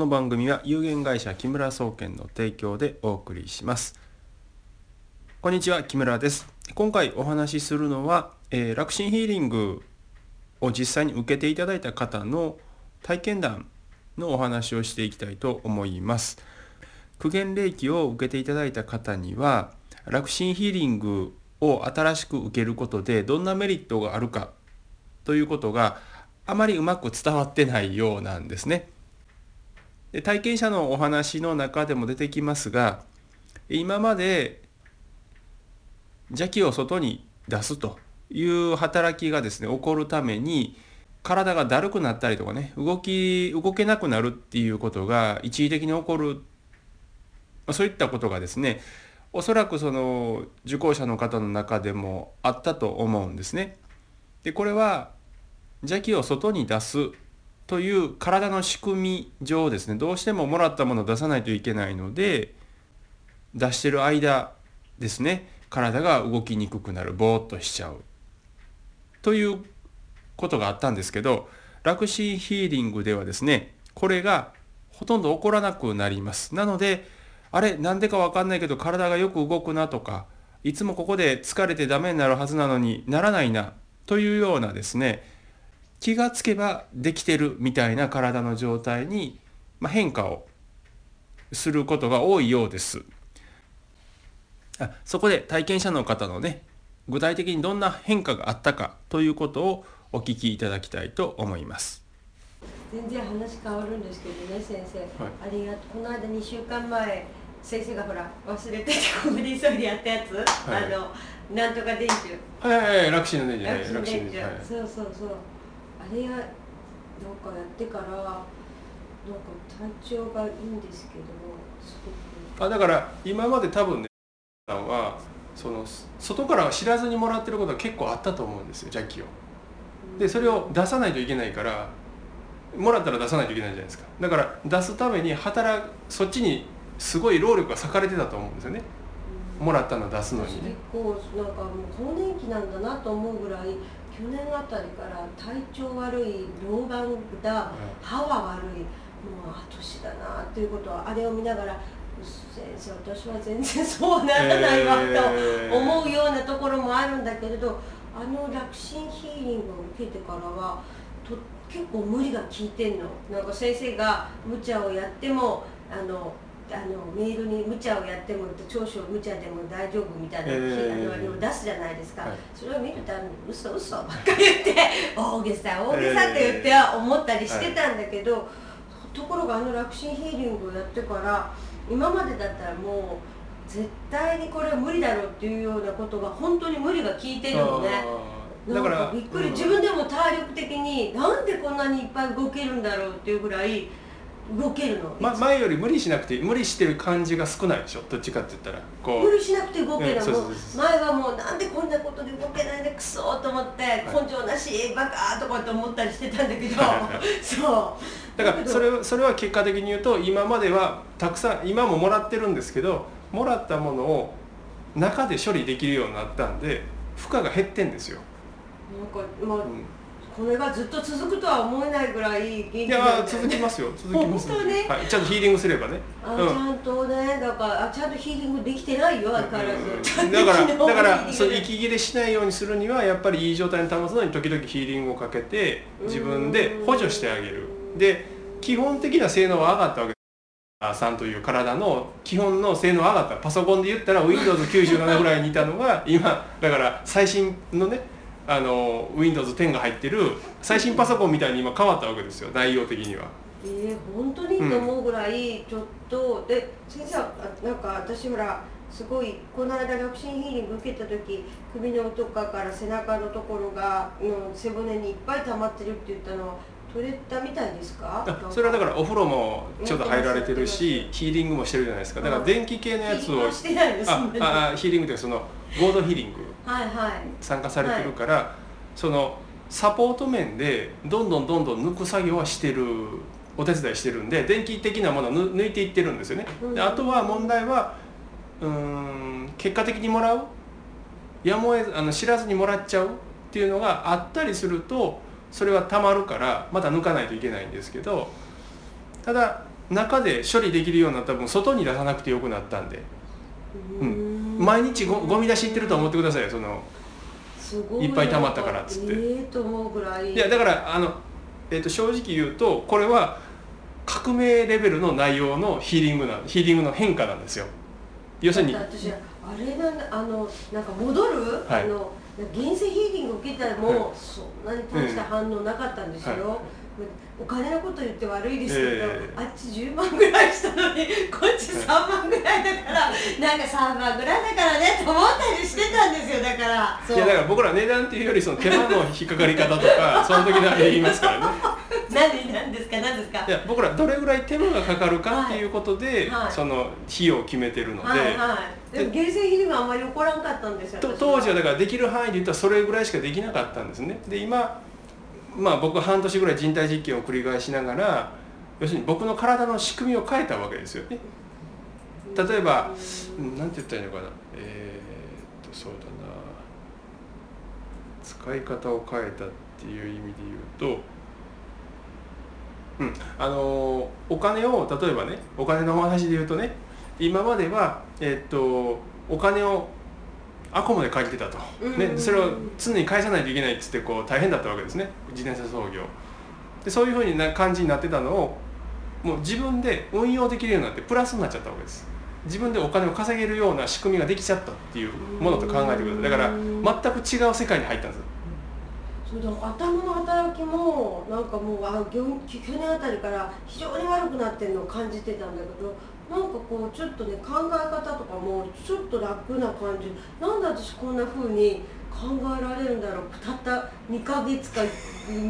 この番組は有限会社木村総研の提供でお送りします。こんにちは木村です。今回お話しするのは、えー、楽心ヒーリングを実際に受けていただいた方の体験談のお話をしていきたいと思います。苦言霊気を受けていただいた方には楽心ヒーリングを新しく受けることでどんなメリットがあるかということがあまりうまく伝わってないようなんですね。で体験者のお話の中でも出てきますが今まで邪気を外に出すという働きがですね起こるために体がだるくなったりとかね動き動けなくなるっていうことが一時的に起こるまそういったことがですねおそらくその受講者の方の中でもあったと思うんですね。でこれは邪気を外に出すという体の仕組み上ですねどうしてももらったものを出さないといけないので出してる間ですね体が動きにくくなるぼーっとしちゃう。ということがあったんですけど楽心ヒーリングではですねこれがほとんど起こらなくなります。なのであれなんでかわかんないけど体がよく動くなとかいつもここで疲れてダメになるはずなのにならないなというようなですね気がつけばできてるみたいな体の状態に、まあ、変化をすることが多いようです。あそこで体験者の方のね具体的にどんな変化があったかということをお聞きいただきたいと思います。全然話変わるんですけどね先生、はい、ありがとうこの間2週間前先生がほら忘れててここで急いでやったやつ、はい、あのなんとか電柱。はいはいはい楽心の電柱楽心電柱、そうそうそう。あれやなんかやってからなんか体調がいいんですけどすごくあだから今まで多分ねさんはその外からは知らずにもらってることは結構あったと思うんですよ邪気を。でそれを出さないといけないからもらったら出さないといけないじゃないですかだから出すために働そっちにすごい労力が割かれてたと思うんですよね。もらったの出すのにね。結構なんかもう更年期なんだなと思うぐらい去年あたりから体調悪い老眼だ、歯は悪いもう後年だなっていうことはあれを見ながら先生私は全然そうならないわと思うようなところもあるんだけれどあの楽心ヒーリングを受けてからはと結構無理が効いてんの。なんか先生が無茶をやってもあのあのメールに無茶をやっても長所無茶でも大丈夫みたいな、えー、あの出すじゃないですか、はい、それを見ると嘘嘘ばっかり言って 大げさ大げさって言って思ったりしてたんだけど、えー、ところがあの楽心ヒーリングをやってから今までだったらもう絶対にこれは無理だろうっていうようなことが本当に無理が効いてるのね。だからびっくり、うん、自分でも体力的になんでこんなにいっぱい動けるんだろうっていうぐらい動けるの、ま、前より無理しなくて無理してる感じが少ないでしょ。どっちかって言ったら。こう。無理しなくて動けるの、うん、前はもうなんでこんなことで動けないでクソと思って、根性なしバカとかと思ったりしてたんだけど。そう。だからそれそれは結果的に言うと今まではたくさん今ももらってるんですけどもらったものを中で処理できるようになったんで負荷が減ってんですよ。なんかまあ、うんこれがずっと続くとは思えないぐらい元気いや続きますよ。続きます本当ね、はい、ちゃんとヒーリングすればね。あ、うん、ちゃんとねだからあちゃんとヒーリングできてないよ相変わらず、だからだからそう息切れしないようにするにはやっぱりいい状態に保つのに時々ヒーリングをかけて自分で補助してあげる。で基本的な性能は上がったわけさんという体の基本の性能上がった。パソコンで言ったら Windows97 ぐらいにいたのが今だから最新のねあの Windows10 が入ってる最新パソコンみたいに今変わったわけですよ。内容的には。えー、本当にと思うぐらいちょっと、うん、で先生なんか私ほらすごいこの間楽心ヒーリング受けた時首のとかから背中のところがの背骨にいっぱい溜まってるって言ったのは取れたみたいですか？それはだからお風呂もちょっと入られてるしヒーリングもしてるじゃないですか。だから電気系のやつをああヒーリングというかその合同ヒーリング参加されてるから、はいはい、そのサポート面でどんどんどんどん抜く作業はしてるお手伝いしてるんで電気的なものを抜いていってるんですよね。であとは問題はうん結果的にもらうやむをあの知らずにもらっちゃうっていうのがあったりするとそれはたまるからまた抜かないといけないんですけどただ中で処理できるようになった分外に出さなくてよくなったんで。うん毎日ごゴミ出し行ってると思ってくださいよそのい。っぱい溜まったからっつって。ええと思うぐらい。いやだからあの、えー、と正直言うとこれは革命レベルの内容のヒーリングなヒーリングの変化なんですよ。要するに私あれなんだあのなんか戻る、はい。あの原生ヒーリング受けたらもう、はい。そんなに大した反応なかったんですよ、はいお金のこと言って悪いですけど、ええ。あっち10万ぐらいしたのに こっち3万ぐらいだから なんか3万ぐらいだからねと思ったりしてたんですよだから。いやだから僕ら値段っていうよりその手間の引っかかり方とかその時の言いますからね。何何ですか何ですか？いや僕らどれぐらい手間がかかるかっていうことで、はい。はい。その費用を決めてるので、はいはい。でも原生ヒーリングはあんまり起こらんかったんですよ当時はだからできる範囲で言ったらそれぐらいしかできなかったんですね。で今まあ僕半年ぐらい人体実験を繰り返しながら要するに僕の体の仕組みを変えたわけですよ。ね例えばうんなんて言ったらいいのかな。えー、っとそうだな。使い方を変えたっていう意味で言うとうんあのお金を例えばねお金のお話で言うとね今まではえーっとお金をアコモで借りてたと、ね、うん。それを常に返さないといけないっつってこう大変だったわけですね。自転車操業。でそういうふうな感じになってたのをもう自分で運用できるようになってプラスになっちゃったわけです。自分でお金を稼げるような仕組みができちゃったっていうものと考えてください。だから全く違う世界に入ったんです。そうだ頭の働きもなんかもうあ去去年あたりから非常に悪くなってるのを感じてたんだけどなんかこうちょっとね考え方とかもちょっと楽な感じなんで私こんな風に考えられるんだろう。たった2ヶ月か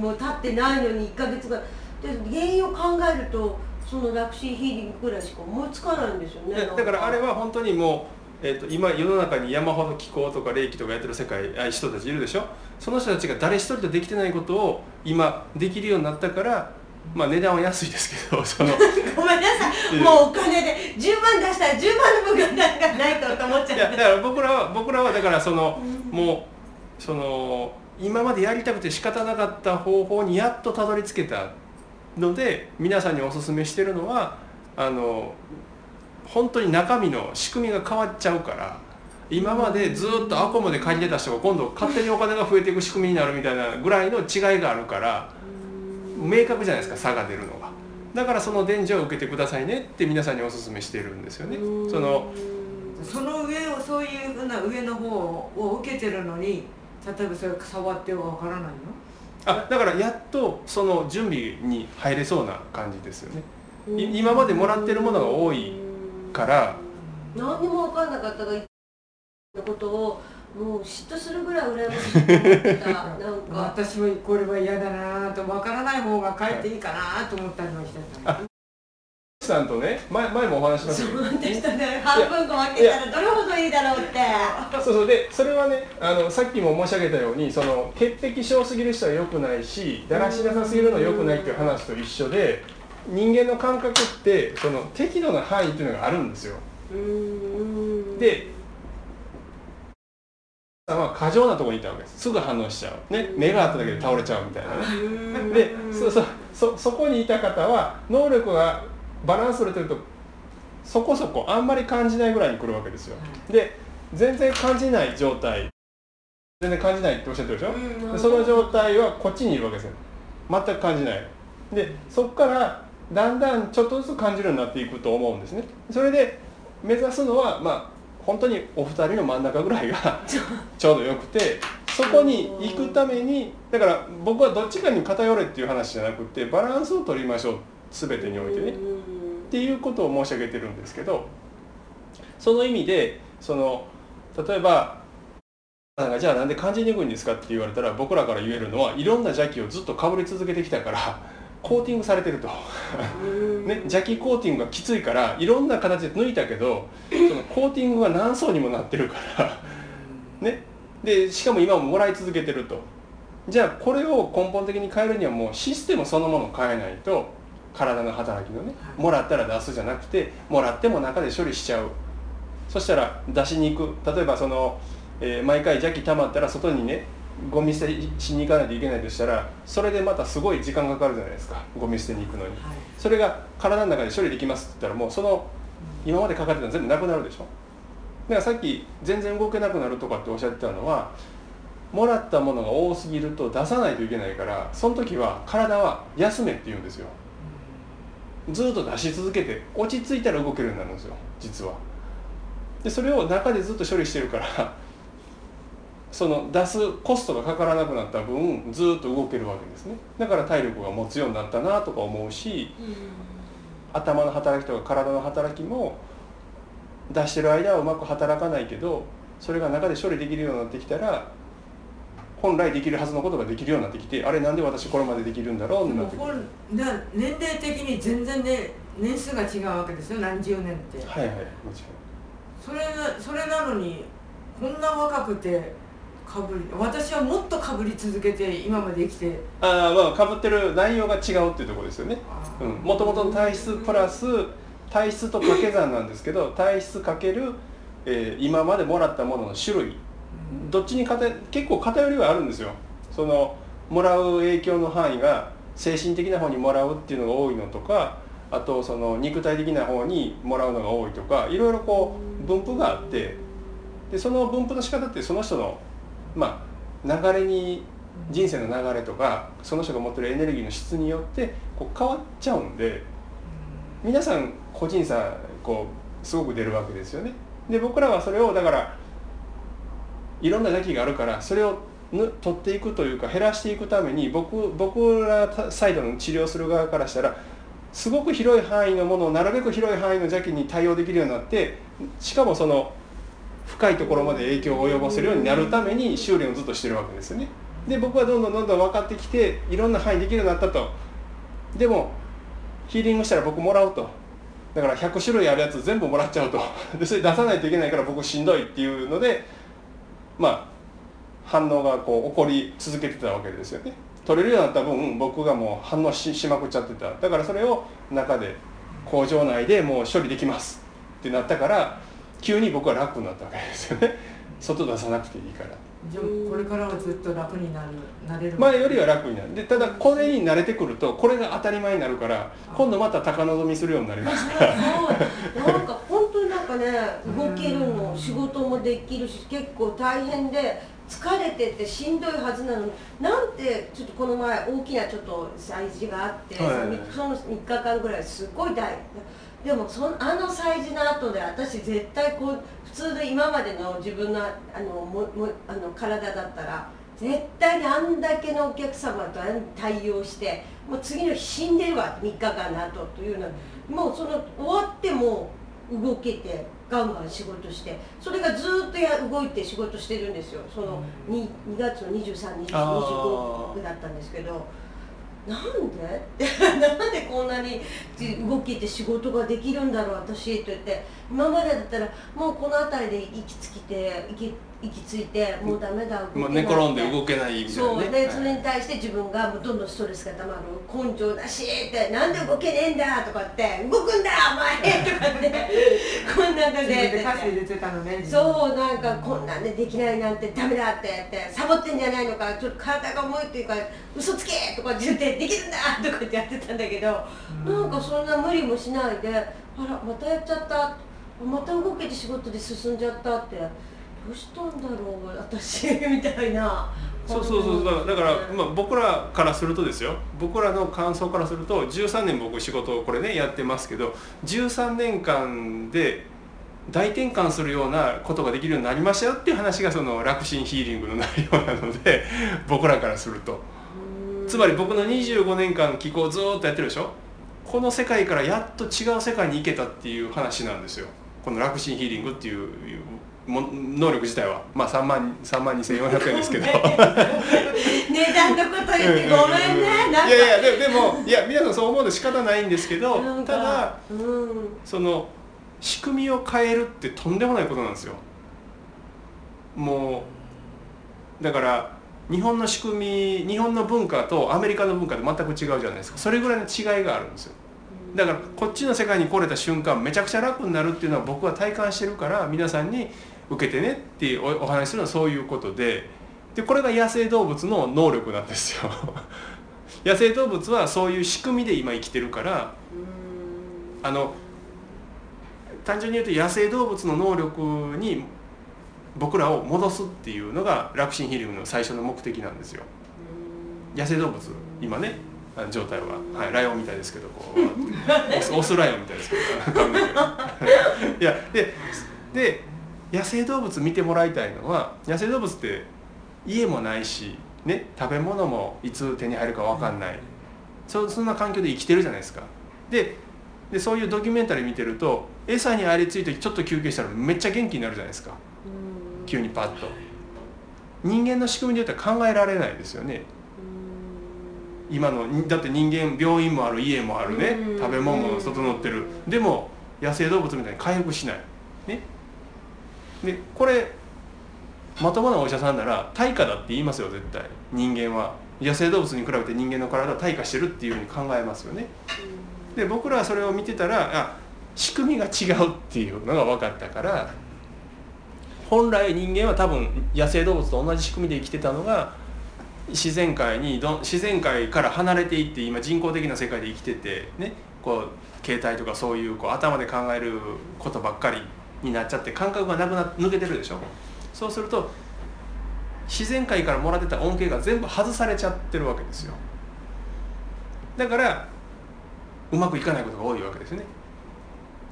もう経ってないのに1ヶ月ぐらいで原因を考えるとそのラクシーヒーリングぐらいしか思いつかないんですよねだからあれは本当にもう、えー、と今世の中に山ほど気候とか霊気とかやってる世界あ人たちいるでしょその人たちが誰一人とできてないことを今できるようになったからまあ値段は安いですけど そのごめんなさい、もうお金で10万出したら10万の分がなんかないとと思っちゃういやだから僕らは僕らはだからそのうん。もうその今までやりたくて仕方なかった方法にやっとたどり着けたので皆さんにお勧めしてるのはあの本当に中身の仕組みが変わっちゃうから今までずっとアコモで借りてた人が今度勝手にお金が増えていく仕組みになるみたいなぐらいの違いがあるから明確じゃないですか差が出るのが。だからその伝授を受けてくださいねって皆さんにお勧めしてるんですよね。そのその上をそういうふうな上の方を受けてるのに例えばそれ触ってはわからないの？あだからやっとその準備に入れそうな感じですよね。い今までもらってるものが多いから。何にも分かんなかったがのことをもう嫉妬するぐらい羨ましいと思ってた。なんか。私はこれは嫌だなとわからない方がかえっていいかなと思ったりもしてたあさんとね前前もお話ししましたそうけどでしたね。半分こ分けたらどれほどいいだろうって。そうそう。でそれはねあのさっきも申し上げたようにその潔癖症すぎる人は良くないしだらしなさすぎるのは良くないっていう話と一緒で人間の感覚ってその適度な範囲っていうのがあるんですよ。でさんは過剰なところにいたわけです。すぐ反応しちゃう、ね、目があっただけで倒れちゃうみたいなね。でそそそそこにいた方は能力がバランス取れてるとそこそこあんまり感じないぐらいに来るわけですよ。で全然感じない状態。全然感じないっておっしゃってるでしょ、うんでその状態はこっちにいるわけですよ。全く感じない。でそこからだんだんちょっとずつ感じるようになっていくと思うんですね。それで目指すのはまあ本当にお二人の真ん中ぐらいがちょうどよくてそこに行くためにだから僕はどっちかに偏れっていう話じゃなくてバランスを取りましょう全てにおいてね。っていうことを申し上げてるんですけどその意味でその例えばなんかじゃあなんで感じにくいんですかって言われたら僕らから言えるのはいろんな邪気をずっとかぶり続けてきたからコーティングされてると、ね、邪気コーティングがきついからいろんな形で抜いたけどそのコーティングが何層にもなってるから。ね。でしかも今ももらい続けてると。じゃあこれを根本的に変えるにはもうシステムそのものを変えないと体の働きのねもらったら出すじゃなくてもらっても中で処理しちゃう。そしたら出しに行く。例えばその、えー毎回邪気溜まったら外にねゴミ捨てしに行かないといけないとしたらそれでまたすごい時間がかかるじゃないですかゴミ捨てに行くのに。はい。それが体の中で処理できますって言ったらもうその今までかかってたの全部なくなるでしょ。だからさっき全然動けなくなるとかっておっしゃってたのはもらったものが多すぎると出さないといけないからその時は体は休めって言うんですよ。ずっと出し続けて落ち着いたら動けるようになるんですよ実は。でそれを中でずっと処理してるからその出すコストがかからなくなった分ずっと動けるわけですね。だから体力が持つようになったなとか思うし頭の働きとか体の働きも出してる間はうまく働かないけどそれが中で処理できるようになってきたら本来できるはずのことができるようになってきてあれなんで私これまでできるんだろうってなって年齢的に全然ね年数が違うわけですよ何十年って。はいはいもちそれなそれなのにこんな若くてかぶり私はもっとかぶり続けて今まで生きて。あまあかぶってる内容が違うっていうところですよね。もともとの体質プラス体質と掛け算なんですけど体質かける、えー今までもらったものの種類。どっちに偏結構偏りはあるんですよ。そのもらう影響の範囲が精神的な方にもらうっていうのが多いのとかあとその肉体的な方にもらうのが多いとかいろいろこう分布があって。でその分布の仕方ってその人のまあ流れに人生の流れとかその人が持ってるエネルギーの質によってこう変わっちゃうんで皆さん個人差こうすごく出るわけですよね。で僕らはそれをだからいろんな邪気があるからそれをぬ取っていくというか減らしていくために僕僕らサイドの治療する側からしたらすごく広い範囲のものをなるべく広い範囲の邪気に対応できるようになってしかもその深いところまで影響を及ぼせるようになるために修練をずっとしてるわけですよね。で僕はどんどんどんどん分かってきていろんな範囲できるようになったと。でもヒーリングしたら僕もらうと。だから100種類あるやつ全部もらっちゃうと。でそれ出さないといけないから僕しんどいっていうのでまあ反応がこう起こり続けてたわけですよね。取れるようになった分僕がもう反応ししまくっちゃってただからそれを中で工場内でもう処理できますってなったから急に僕は楽になったわけですよね。外出さなくていいから。じゃあこれからはずっと楽になるなれる。前よりは楽になる。でただこれに慣れてくるとこれが当たり前になるから今度また高望みするようになりますから。なんか本当になんかね動けるの仕事もできるし結構大変で疲れててしんどいはずなのになんてちょっとこの前大きなちょっと催事があって、はい。その3日間ぐらいすごい大でもそのあの催事の後で私絶対こう普通で今までの自分のあのももあの体だったら絶対にあんだけのお客様と対応してもう次の日死んでるわ3日間の後というのはもうその終わっても動けてガンガン仕事してそれがずっとや動いて仕事してるんですよ。その 2, 2月の2325だったんですけどなんで？なんでこんなに動きって仕事ができるんだろう私と言って。今までだったらもうこの辺りで息つきて息息ついてもうダメだ動けない。もう寝転んで動けないみたいなそう。ねでそれに対して自分がもうどんどんストレスがたまる。根性だしってなんで動けねえんだとかって動くんだお前とかって。こんなの自分でで稼いでてたのね。そうなんかこんなんでできないなんてダメだってやってサボってんじゃないのかちょっと体が重いっていうか嘘つけとかって言ってできるんだとかってやってたんだけど、なんかそんな無理もしないであらまたやっちゃった。また動けて仕事で進んじゃったって。どうしたんだろう私みたいな。そうそうそうだからだから、まあ、僕らからするとですよ。僕らの感想からすると13年僕仕事をこれねやってますけど13年間で大転換するようなことができるようになりましたよっていう話がその楽心ヒーリングの内容なので 僕らからすると。つまり僕の25年間気候をずーっとやってるでしょ？この世界からやっと違う世界に行けたっていう話なんですよ。この楽心ヒーリングっていうも能力自体は。まあ3万 ,3 万2400円ですけど。値段のこと言ってごめんね。なんか。いやいやででもいや皆さんそう思うの仕方ないんですけどただうん。その仕組みを変えるってとんでもないことなんですよ。もうだから日本の仕組み日本の文化とアメリカの文化で全く違うじゃないですか。それぐらいの違いがあるんですよ。だからこっちの世界に来れた瞬間めちゃくちゃ楽になるっていうのは僕は体感してるから皆さんに受けてねっておお話しするのはそういうことででこれが野生動物の能力なんですよ。野生動物はそういう仕組みで今生きてるからうん。あの単純に言うと野生動物の能力に僕らを戻すっていうのがラクシンヒーリングの最初の目的なんですよ。野生動物今ね状態は、はい、ライオンみたいですけどこう オスオスライオンみたいですけど いやでで野生動物見てもらいたいのは野生動物って家もないし、ね、食べ物もいつ手に入るか分かんない。そそんな環境で生きてるじゃないですか。ででそういうドキュメンタリー見てると餌にありついてちょっと休憩したらめっちゃ元気になるじゃないですか。うん。急にパッと。人間の仕組みで言ったら考えられないですよね。うん。今のだって人間病院もある家もあるね。うん。食べ物も整ってる。でも野生動物みたいに回復しない。ねでこれまともなお医者さんなら対価だって言いますよ絶対。人間は。野生動物に比べて人間の体は退化してるっていうふうに考えますよね。で僕らはそれを見てたらあ仕組みが違うっていうのが分かったから本来人間は多分野生動物と同じ仕組みで生きてたのが自然界にどん自然界から離れていって今人工的な世界で生きててねこう携帯とかそういうこう頭で考えることばっかりになっちゃって感覚がなくな抜けてるでしょ？そうすると自然界からもらってた恩恵が全部外されちゃってるわけですよ。だからうまくいかないことが多いわけですね。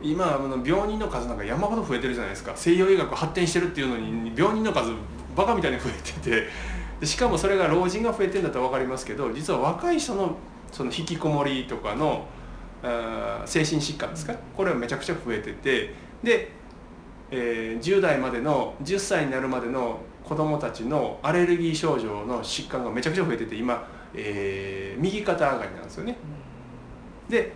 今あの病人の数なんか山ほど増えてるじゃないですか。西洋医学発展してるっていうのに病人の数バカみたいに増えてて。しかもそれが老人が増えてるんだったら分かりますけど実は若い人のその引きこもりとかの精神疾患ですか？これはめちゃくちゃ増えてて。で、えー10代までの10歳になるまでの子どもたちのアレルギー症状の疾患がめちゃくちゃ増えてて今、えー右肩上がりなんですよね。で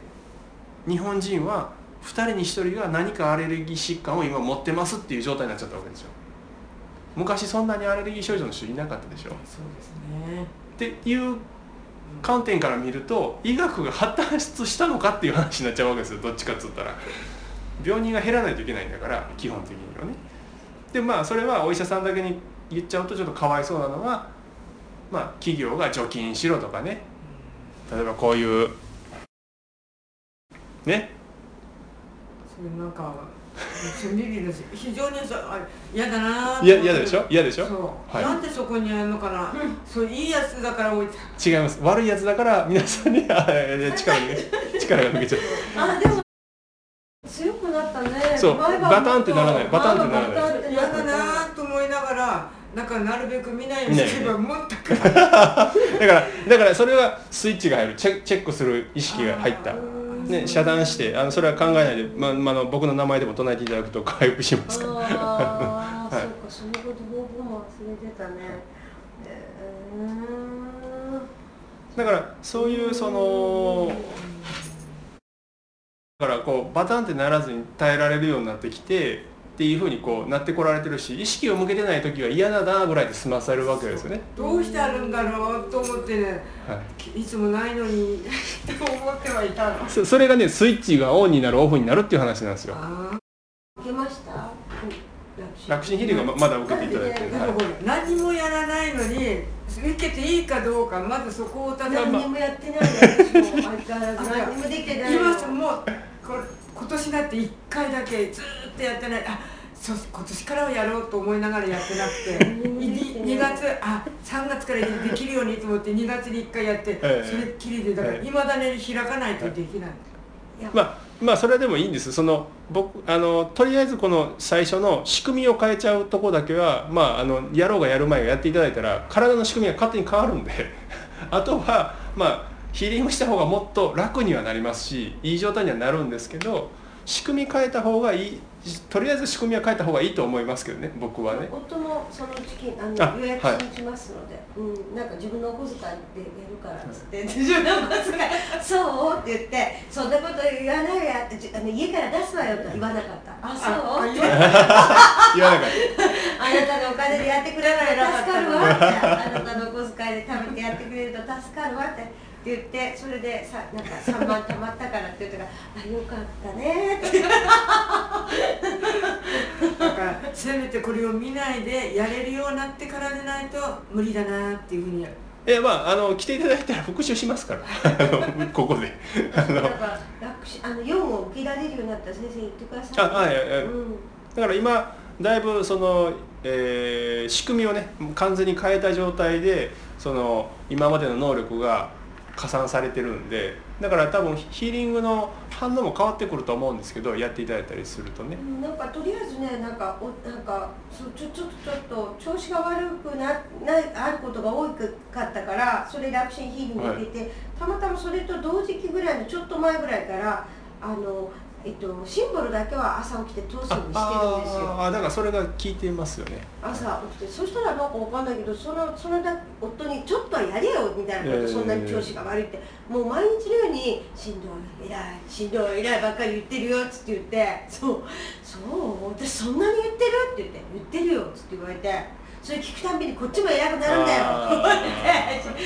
日本人は2人に1人が何かアレルギー疾患を今持ってますっていう状態になっちゃったわけですよ。昔そんなにアレルギー症状の人いなかったでしょ。そうですね。っていう観点から見ると医学が発達したのかっていう話になっちゃうわけですよ。どっちかっつったら病人が減らないといけないんだから基本的にはね。でまあそれはお医者さんだけに言っちゃうとちょっとかわいそうなのはまあ企業が除菌しろとかね。例えばこういうね。それなんか 非常にそうあ嫌だなーいや嫌でしょ？嫌でしょ？そう、はい。なんでそこにあるのかな、そういいやつだから置いて違います。悪いやつだから皆さんに力が抜け力が抜けちゃう。あでもね。そう。バタンってならない。バタンってならない。バタンって嫌だなーと思いながらなんかなるべく見ないようにすればもっとかだからだからそれはスイッチが入る。チェチェックする意識が入った。ね、遮断してあのそれは考えないで、まあまあ、あの僕の名前でも唱えていただくと 回復しますから。ああ、はい。そうかそのこと僕も忘れてたね。えだからそういうそのだからこうバタンってならずに耐えられるようになってきてっていうふうにこうなってこられてるし意識を向けてない時は嫌だなぐらいで済まされるわけですよね、どうしてあるんだろうと思ってねはい、いつもないのに と思ってはいたの。そそれがねスイッチがオンになるオフになるっていう話なんですよ。受けました？楽心ヒーリングはままだ受けていただいてる、はい。何もやらないのに受けていいかどうかまずそこをただ何にもやってない私も相変わらず。何にもできてない。の今もうこれ今年だって1回だけずーっとやってない。あそう今年からはやろうと思いながらやってなくて。何にもできてない 2, 月あ3月からできるようにと思って2月に1回やって、ええ。それっきりでだからええ。いまだに開かないとできない、まあまあそれはでもいいんです。その僕あのとりあえずこの最初の仕組みを変えちゃうとこだけはまああのやろうがやる前がやっていただいたら体の仕組みが勝手に変わるんで。あとはまあヒーリングした方がもっと楽にはなりますしいい状態にはなるんですけど仕組み変えた方がいいとりあえず仕組みは変えた方がいいと思いますけどね僕はね。夫もそのうちきあのあ予約はいしますので、うん、なんか自分のお小遣いでやるからっつって、自分のお小遣いそう？って言ってそんなこと言わないやってじあの家から出すわよとは言わなかった。あそう？あって。言わなかっ あなたのお金でやってくれるから助かるわって。あなたのお小遣いで食べてやってくれると助かるわって言ってそれでさなんか3万貯まったからって言ったからあよかったねってだからせめてこれを見ないでやれるようになってからでないと無理だなっていうふうに。えまああの来ていただいたら復習しますから。ここで。あの。あの用を受けられるようになったら先生言ってください、あはいうん。だから今だいぶその、えー仕組みをね完全に変えた状態でその今までの能力が加算されてるんでだから多分ヒーリングの反応も変わってくると思うんですけどやっていただいたりするとね。うんなんかとりあえずねなんかおなんかちょちょっとちょっと調子が悪くなないあることが多かったからそれ楽心ヒーリング受けて、たまたまそれと同時期ぐらいのちょっと前ぐらいからあのえっとシンボルだけは朝起きて通すようにしてるんですよ。ああだからそれが効いてますよね。朝起きてそしたらなんかわかんないけどそのそのだ夫にちょっとはやれよみたいなこと、えー。そんなに調子が悪いって。もう毎日のようにしんどい偉いしんどい偉いばっかり言ってるよっつって言ってそうそう私そんなに言ってる？って言って言ってるよっつって言われてそれ聞くたんびにこっちも偉くなるんだよ。って言われ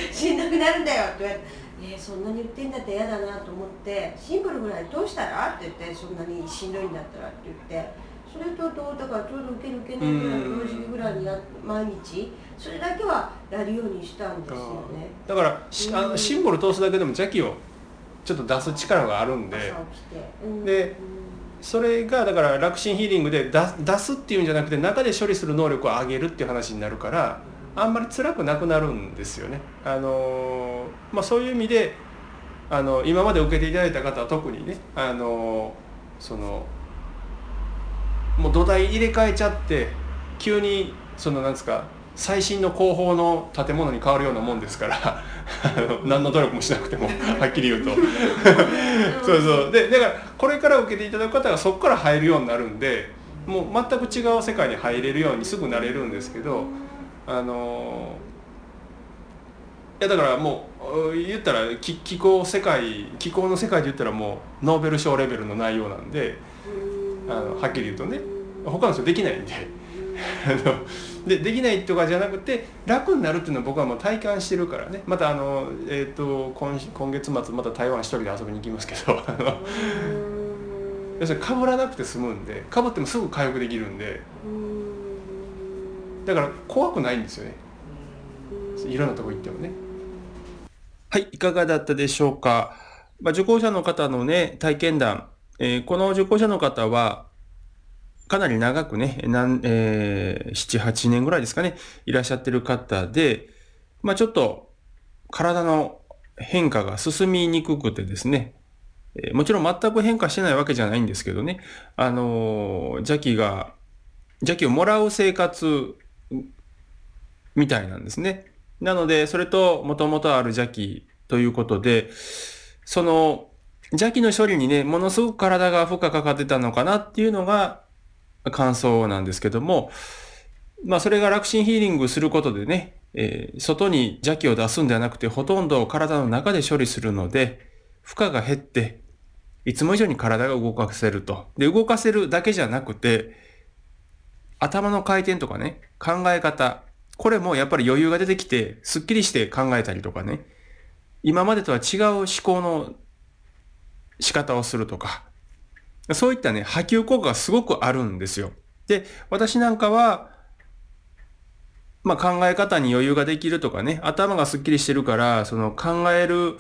てししんどくなるんだよ。って言われて。えーそんなに言ってんだって嫌だなと思ってシンプルぐらい通したら？って言ってそんなにしんどいんだったらって言って。それとどうだからちょうど受ける受けないぐらいうん同時期ぐらいにや毎日。それだけはやるようにしたんですよね。だからしあのシンボル通すだけでも邪気をちょっと出す力があるんで。でうん。それがだから楽心ヒーリングで出出すっていうんじゃなくて中で処理する能力を上げるっていう話になるからあんまり辛くなくなるんですよね。あのーまあ、そういう意味であの今まで受けていただいた方は特にねあのーそのもう土台入れ替えちゃって急にそのなんですか最新の工法の建物に変わるようなもんですからあの何の努力もしなくても はっきり言うと。そうそう。でだからこれから受けていただく方がそこから入るようになるんでもう全く違う世界に入れるようにすぐなれるんですけどあのいやだからもう言ったら気気候世界気候の世界で言ったらもうノーベル賞レベルの内容なんでうん。あのはっきり言うとね他の人できないんで。あの でできないとかじゃなくて楽になるっていうのは僕はもう体感してるからね。またあの、えー、と今今月末また台湾一人で遊びに行きますけど 要するにかぶらなくて済むんでかぶってもすぐ回復できるんでだから怖くないんですよね。いろんなとこ行ってもね。はいいかがだったでしょうか、まあ、受講者の方のね体験談、えーこの受講者の方はかなり長くね、なんえー、7、8年ぐらいですかね、いらっしゃってる方で、まあちょっと体の変化が進みにくくてですね、えーもちろん全く変化してないわけじゃないんですけどね、あのー邪気が、邪気をもらう生活みたいなんですね。なので、それと元々ある邪気ということで、その邪気の処理にね、ものすごく体が負荷かかってたのかなっていうのが感想なんですけども、まあそれが楽心ヒーリングすることでね、えー外に邪気を出すんではなくて、ほとんど体の中で処理するので、負荷が減って、いつも以上に体が動かせると。で、動かせるだけじゃなくて、頭の回転とかね、考え方、これもやっぱり余裕が出てきて、すっきりして考えたりとかね、今までとは違う思考の仕方をするとか、そういったね、波及効果がすごくあるんですよ。で、私なんかは、まあ考え方に余裕ができるとかね、頭がすっきりしてるから、その考える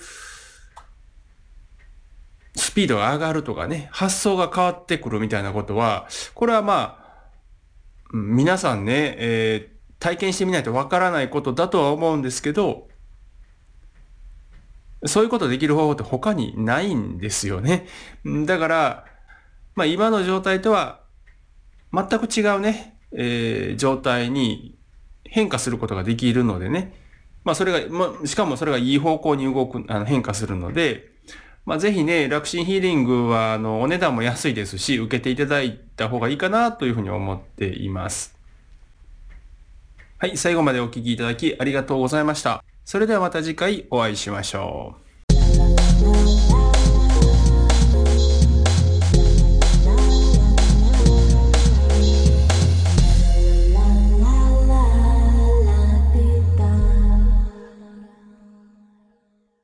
スピードが上がるとかね、発想が変わってくるみたいなことは、これはまあ、皆さんね、えー体験してみないとわからないことだとは思うんですけど、そういうことできる方法って他にないんですよね。だから、まあ今の状態とは全く違うね、えー状態に変化することができるのでね。まあそれが、まあ、しかもそれがいい方向に動く、あの変化するので、まあぜひね、楽心ヒーリングはあのお値段も安いですし、受けていただいた方がいいかなというふうに思っています。はい、最後までお聞きいただきありがとうございました。それではまた次回お会いしましょう。